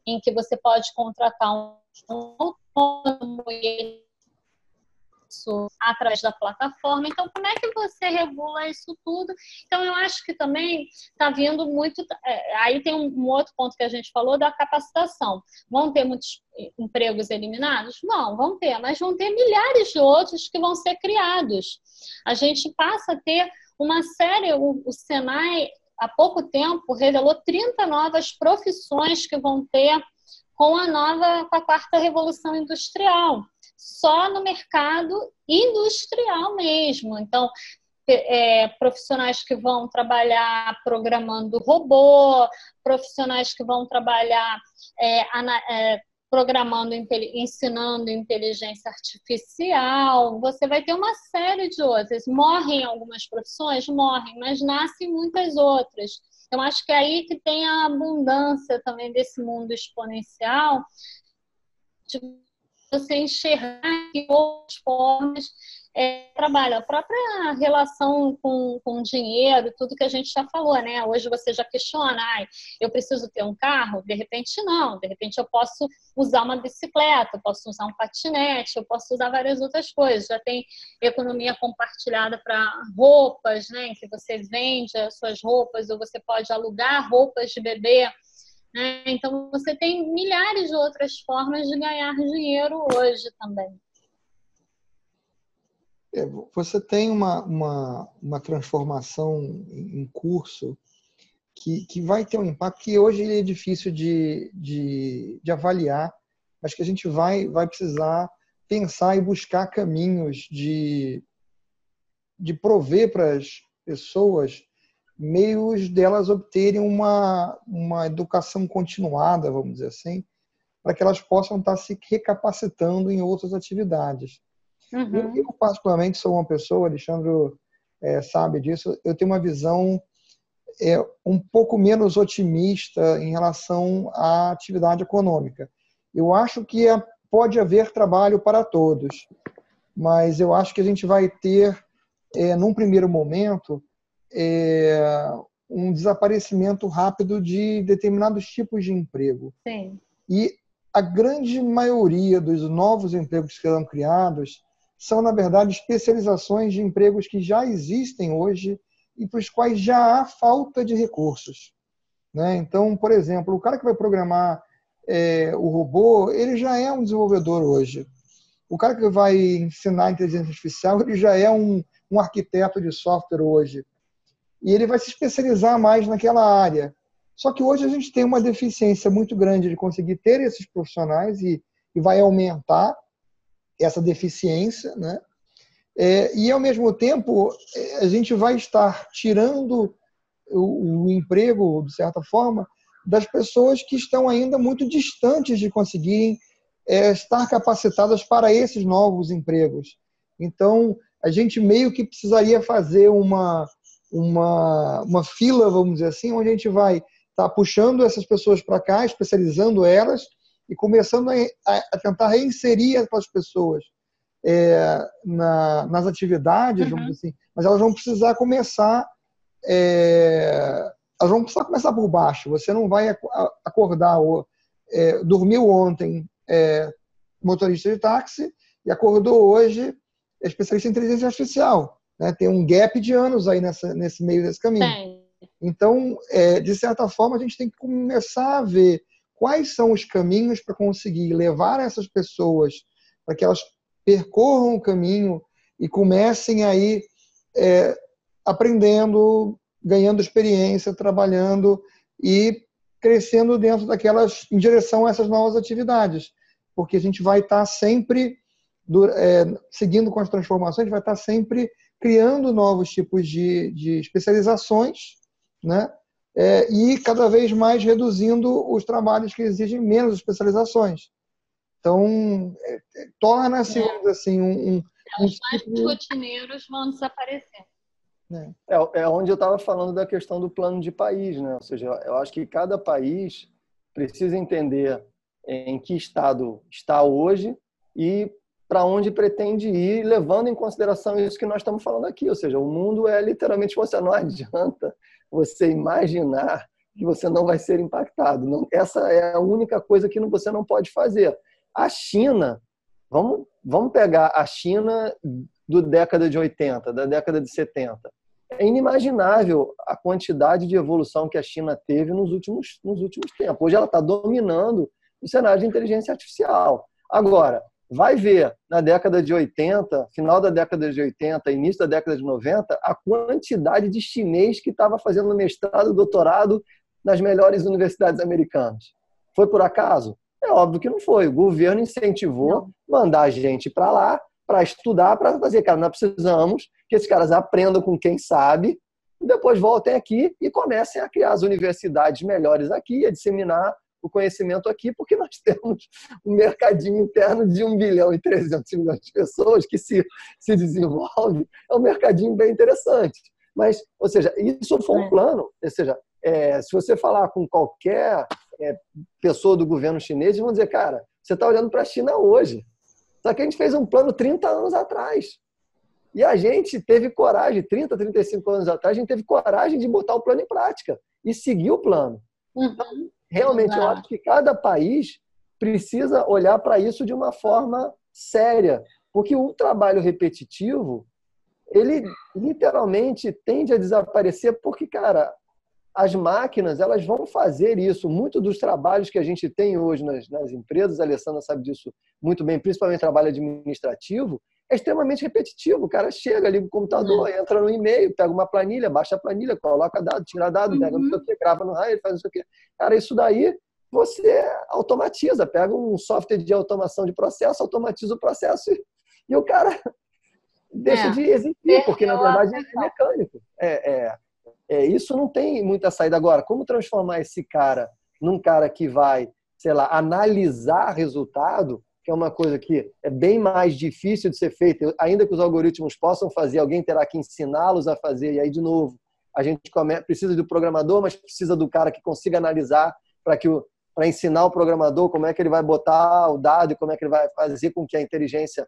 em que você pode contratar um autônomo e isso através da plataforma. Então, como é que você regula isso tudo? Então, eu acho que também está vindo muito. É, aí tem um, um, outro ponto que a gente falou da capacitação. Vão ter muitos empregos eliminados? Não, vão ter, mas vão ter milhares de outros que vão ser criados. A gente passa a ter uma série, o, o Senai há pouco tempo, revelou 30 novas profissões que vão ter com a nova, com a quarta revolução industrial, só no mercado industrial mesmo. Então, é, profissionais que vão trabalhar programando robô, profissionais que vão trabalhar é, ana, é, programando, ensinando inteligência artificial, você vai ter uma série de outras. Morrem algumas profissões? Morrem, mas nascem muitas outras. Eu acho que é aí que tem a abundância também desse mundo exponencial, de você enxergar que outras formas é, trabalho, a própria relação com, com dinheiro, tudo que a gente já falou, né? Hoje você já questiona, ah, eu preciso ter um carro? De repente não, de repente eu posso usar uma bicicleta, eu posso usar um patinete, eu posso usar várias outras coisas. Já tem economia compartilhada para roupas, né? Que você vende as suas roupas ou você pode alugar roupas de bebê. Né? Então você tem milhares de outras formas de ganhar dinheiro hoje também. É, você tem uma, uma, uma transformação em curso que, que vai ter um impacto que hoje é difícil de, de, de avaliar, mas que a gente vai, vai precisar pensar e buscar caminhos de, de prover para as pessoas meios delas obterem uma, uma educação continuada, vamos dizer assim, para que elas possam estar se recapacitando em outras atividades. Uhum. Eu, particularmente, sou uma pessoa, Alexandre é, sabe disso, eu tenho uma visão é, um pouco menos otimista em relação à atividade econômica. Eu acho que é, pode haver trabalho para todos, mas eu acho que a gente vai ter, é, num primeiro momento, é, um desaparecimento rápido de determinados tipos de emprego. Sim. E a grande maioria dos novos empregos que serão criados são, na verdade, especializações de empregos que já existem hoje e para os quais já há falta de recursos. Né? Então, por exemplo, o cara que vai programar é, o robô, ele já é um desenvolvedor hoje. O cara que vai ensinar inteligência artificial, ele já é um, um arquiteto de software hoje. E ele vai se especializar mais naquela área. Só que hoje a gente tem uma deficiência muito grande de conseguir ter esses profissionais e, e vai aumentar essa deficiência, né? É, e ao mesmo tempo a gente vai estar tirando o, o, emprego de certa forma das pessoas que estão ainda muito distantes de conseguirem é, estar capacitadas para esses novos empregos. Então a gente meio que precisaria fazer uma uma, uma fila, vamos dizer assim, onde a gente vai estar tá puxando essas pessoas para cá, especializando elas e começando a, a tentar reinserir aquelas pessoas é, na, nas atividades, uhum. vamos dizer assim, mas elas vão precisar começar é, elas vão precisar começar por baixo. Você não vai acordar, ou, é, dormiu ontem é, motorista de táxi e acordou hoje especialista em inteligência artificial. Né? Tem um gap de anos aí nessa, nesse meio desse caminho. Tem. Então, é, de certa forma, a gente tem que começar a ver quais são os caminhos para conseguir levar essas pessoas para que elas percorram o caminho e comecem aí é, aprendendo, ganhando experiência, trabalhando e crescendo dentro daquelas em direção a essas novas atividades, porque a gente vai estar sempre é, seguindo com as transformações, a gente vai estar sempre criando novos tipos de, de especializações, né? é, e cada vez mais reduzindo os trabalhos que exigem menos especializações. Então, é, é torna-se, é. assim, um... um Os mais tipo... rotineiros vão desaparecer. É. é, é onde eu estava falando da questão do plano de país, né? Ou seja, eu acho que cada país precisa entender em que estado está hoje e para onde pretende ir, levando em consideração isso que nós estamos falando aqui. Ou seja, o mundo é literalmente você não adianta você imaginar que você não vai ser impactado. Não, essa é a única coisa que você não pode fazer. A China, vamos, vamos pegar a China do década de 80, da década de 70. É inimaginável a quantidade de evolução que a China teve nos últimos, nos últimos tempos. Hoje ela está dominando o cenário de inteligência artificial. Agora, vai ver na década de 80, final da década de 80, início da década de 90, a quantidade de chinês que estava fazendo mestrado, doutorado nas melhores universidades americanas. Foi por acaso? É óbvio que não foi. O governo incentivou não. mandar a gente para lá para estudar, para fazer, cara, nós precisamos que esses caras aprendam com quem sabe, e depois voltem aqui e comecem a criar as universidades melhores aqui, a disseminar o conhecimento aqui, porque nós temos um mercadinho interno de 1 bilhão e 300 milhões de pessoas que se, se desenvolve. É um mercadinho bem interessante. Mas, ou seja, isso foi um é. plano. Ou seja, é, se você falar com qualquer é, pessoa do governo chinês, vão dizer, cara, você está olhando para a China hoje. Só que a gente fez um plano 30 anos atrás. E a gente teve coragem, 30, 35 anos atrás, a gente teve coragem de botar o plano em prática e seguir o plano. Então, realmente, eu acho que cada país precisa olhar para isso de uma forma séria, porque o trabalho repetitivo, ele literalmente tende a desaparecer porque, cara, as máquinas elas vão fazer isso. Muito dos trabalhos que a gente tem hoje nas, nas empresas, a Alessandra sabe disso muito bem, principalmente trabalho administrativo, é extremamente repetitivo. O cara chega, liga o computador, é. entra no e-mail, pega uma planilha, baixa a planilha, coloca dado, tira dado, uhum. pega não sei o que, grava no raio, faz não sei o que. Cara, isso daí você automatiza, pega um software de automação de processo, automatiza o processo e, e o cara deixa é. de existir, porque na verdade é mecânico. É, é, é, isso não tem muita saída. Agora, como transformar esse cara num cara que vai, sei lá, analisar resultado, que é uma coisa que é bem mais difícil de ser feita, ainda que os algoritmos possam fazer, alguém terá que ensiná-los a fazer, e aí, de novo, a gente precisa do programador, mas precisa do cara que consiga analisar para que o para ensinar o programador como é que ele vai botar o dado e como é que ele vai fazer com que a inteligência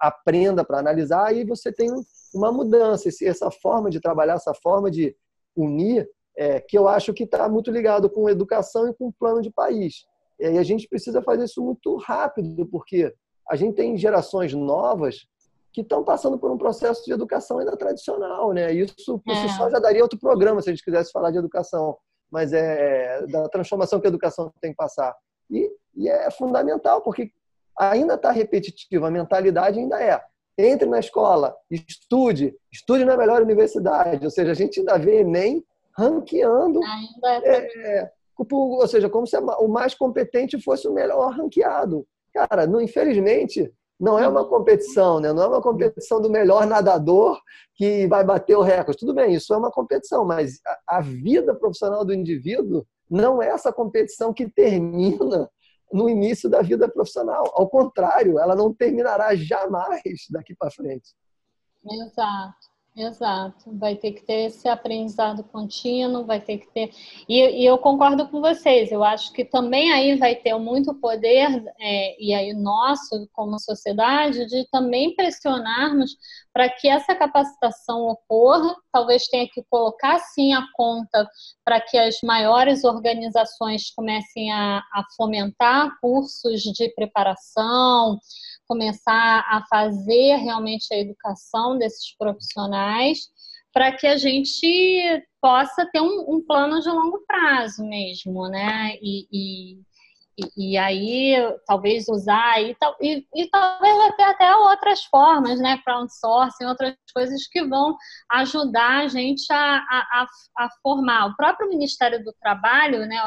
aprenda para analisar, aí você tem uma mudança, essa forma de trabalhar, essa forma de unir, é, que eu acho que está muito ligado com educação e com plano de país. E a gente precisa fazer isso muito rápido, porque a gente tem gerações novas que estão passando por um processo de educação ainda tradicional, né? Isso é. só já daria outro programa se a gente quisesse falar de educação, mas é da transformação que a educação tem que passar. E, e é fundamental, porque ainda está repetitivo, a mentalidade ainda é entre na escola, estude, estude na melhor universidade, ou seja, a gente ainda vê Enem ranqueando ainda é, é ou seja, como se o mais competente fosse o melhor ranqueado. Cara, não, infelizmente, não é uma competição, né? não é uma competição do melhor nadador que vai bater o recorde. Tudo bem, isso é uma competição, mas a, vida profissional do indivíduo não é essa competição que termina no início da vida profissional. Ao contrário, ela não terminará jamais daqui para frente. Exato. Exato, vai ter que ter esse aprendizado contínuo, vai ter que ter. E, e eu concordo com vocês, eu acho que também aí vai ter muito poder, é, e aí nosso, como sociedade, de também pressionarmos para que essa capacitação ocorra. Talvez tenha que colocar sim a conta para que as maiores organizações comecem a, a fomentar cursos de preparação começar a fazer realmente a educação desses profissionais para que a gente possa ter um, um, plano de longo prazo mesmo, né? E, e, e aí talvez usar e, e, e talvez até outras formas, né? Crowdsourcing, outras coisas que vão ajudar a gente a, a, a formar. O próprio Ministério do Trabalho, né?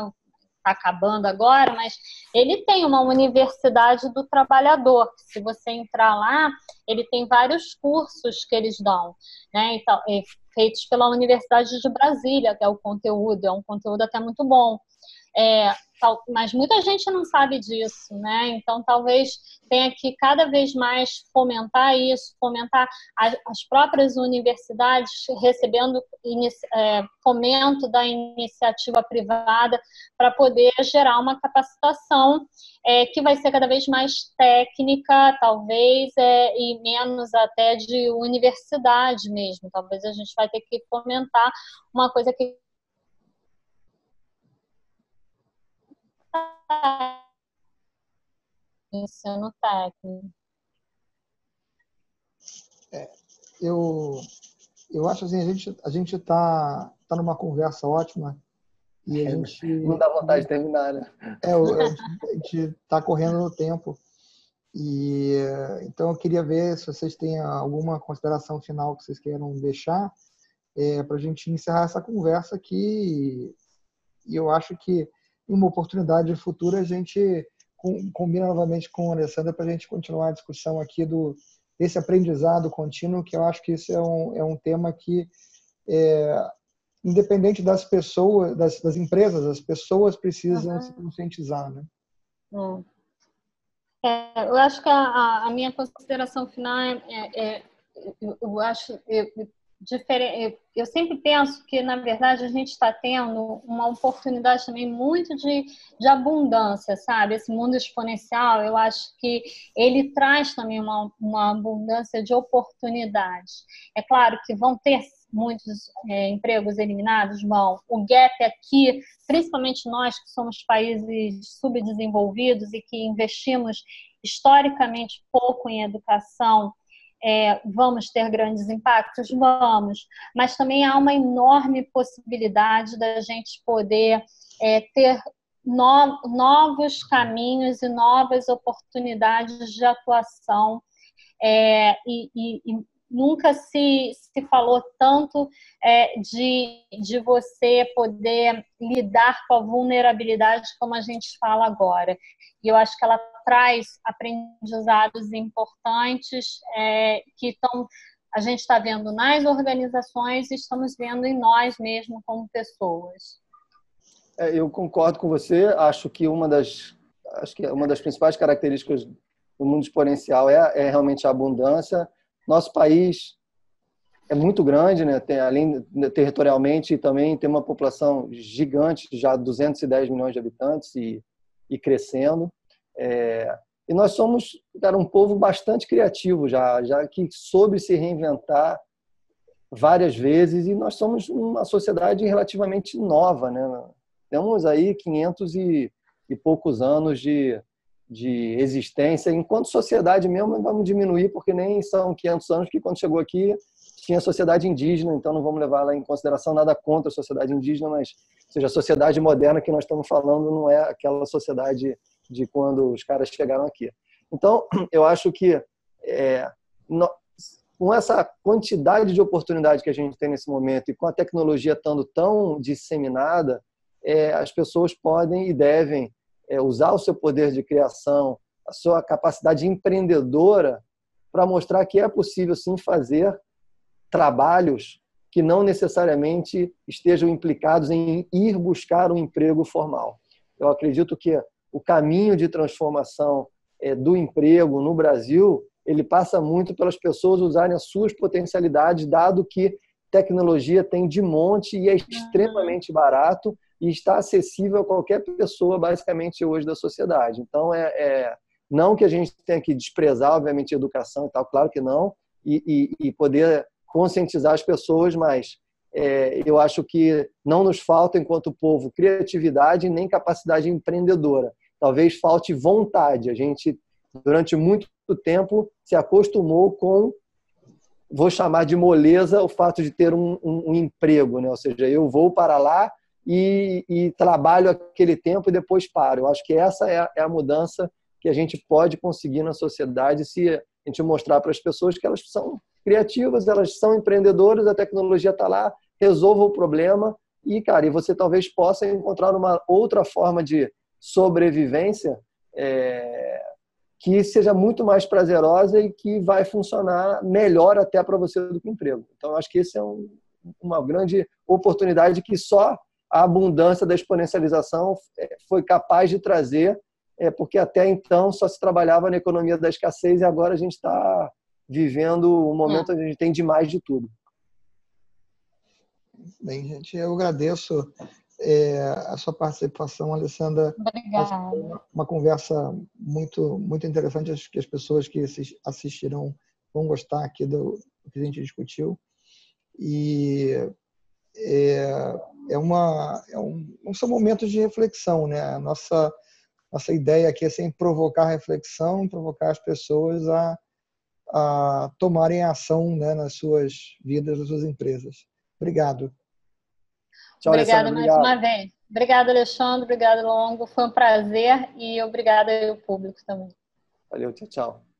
Está acabando agora, mas ele tem uma universidade do trabalhador. Se você entrar lá, ele tem vários cursos que eles dão, né? Então, é, feitos pela Universidade de Brasília, até o conteúdo, é um conteúdo até muito bom. É, mas muita gente não sabe disso, né? Então talvez tenha que cada vez mais fomentar isso, fomentar as, as próprias universidades recebendo é, fomento da iniciativa privada para poder gerar uma capacitação é, que vai ser cada vez mais técnica, talvez, é, e menos até de universidade mesmo. Talvez a gente vai ter que fomentar uma coisa que ensino técnico. É, eu, eu acho assim, a gente a gente está tá numa conversa ótima e a é, gente não dá vontade de terminar, né? É, a gente está correndo no tempo e então eu queria ver se vocês têm alguma consideração final que vocês queiram deixar é, para a gente encerrar essa conversa aqui e eu acho que em uma oportunidade futura a gente combina novamente com a Alessandra para a gente continuar a discussão aqui do esse aprendizado contínuo, que eu acho que isso é um, é um tema que é, independente das pessoas, das, das empresas, as pessoas precisam uhum. se conscientizar, né? Hum. É, eu acho que a, a, minha consideração final é, é, eu, eu, acho eu, diferente. Eu sempre penso que, na verdade, a gente está tendo uma oportunidade também muito de, de abundância, sabe? Esse mundo exponencial, eu acho que ele traz também uma, uma abundância de oportunidades. É claro que vão ter muitos é, empregos eliminados, vão. O gap aqui, principalmente nós que somos países subdesenvolvidos e que investimos historicamente pouco em educação, é, vamos ter grandes impactos? Vamos, mas também há uma enorme possibilidade da gente poder é, ter no, novos caminhos e novas oportunidades de atuação é, e, e, nunca se, se falou tanto é, de, de você poder lidar com a vulnerabilidade como a gente fala agora. E eu acho que ela traz aprendizados importantes é, que estão a gente está vendo nas organizações e estamos vendo em nós mesmos como pessoas. É, eu concordo com você. Acho que uma das acho que uma das principais características do mundo exponencial é, é realmente a abundância nosso país é muito grande, né? Tem, além territorialmente também tem uma população gigante, já 210 milhões de habitantes e, e crescendo. É, e nós somos, cara, um povo bastante criativo já, já que soube se reinventar várias vezes e nós somos uma sociedade relativamente nova, né? Temos aí 500 e, e poucos anos de, de existência. Enquanto sociedade mesmo, vamos diminuir, porque nem são 500 anos, que quando chegou aqui tinha sociedade indígena, então não vamos levar lá em consideração nada contra a sociedade indígena, mas seja, a sociedade moderna que nós estamos falando não é aquela sociedade de quando os caras chegaram aqui. Então, eu acho que é, no, com essa quantidade de oportunidade que a gente tem nesse momento e com a tecnologia estando tão disseminada, é, as pessoas podem e devem é, usar o seu poder de criação, a sua capacidade empreendedora para mostrar que é possível sim fazer trabalhos que não necessariamente estejam implicados em ir buscar um emprego formal. Eu acredito que o caminho de transformação é, do emprego no Brasil ele passa muito pelas pessoas usarem as suas potencialidades, dado que tecnologia tem de monte e é extremamente barato e está acessível a qualquer pessoa, basicamente, hoje da sociedade. Então, é, é não que a gente tenha que desprezar, obviamente, a educação e tal, claro que não, e, e, e poder conscientizar as pessoas, mas é, eu acho que não nos falta, enquanto povo, criatividade nem capacidade empreendedora. Talvez falte vontade. A gente, durante muito tempo, se acostumou com, vou chamar de moleza, o fato de ter um, um, um emprego, né? ou seja, eu vou para lá e, e, trabalho aquele tempo e depois paro. Eu acho que essa é a, é a, mudança que a gente pode conseguir na sociedade se a gente mostrar para as pessoas que elas são criativas, elas são empreendedoras, a tecnologia está lá, resolva o problema e, cara, e você talvez possa encontrar uma outra forma de sobrevivência é, que seja muito mais prazerosa e que vai funcionar melhor até para você do que o emprego. Então, acho que esse é um, uma grande oportunidade que só a abundância da exponencialização é, foi capaz de trazer, é, porque até então só se trabalhava na economia da escassez e agora a gente está vivendo um momento é. onde a gente tem demais de tudo. Bem, gente, eu agradeço é, a sua participação, Alessandra. Obrigada. Uma conversa muito, muito interessante. Acho que as pessoas que assistirão vão gostar aqui do, do que a gente discutiu. E é, é uma, é um, são momentos de reflexão, né? A nossa, nossa ideia aqui é sempre provocar reflexão, provocar as pessoas a, a tomarem ação né, nas suas vidas, nas suas empresas. Obrigado. Tchau, Obrigada mais obrigado. uma vez. Obrigada, Alexandre. Obrigada, Longo. Foi um prazer e obrigada ao público também. Valeu, tchau, tchau.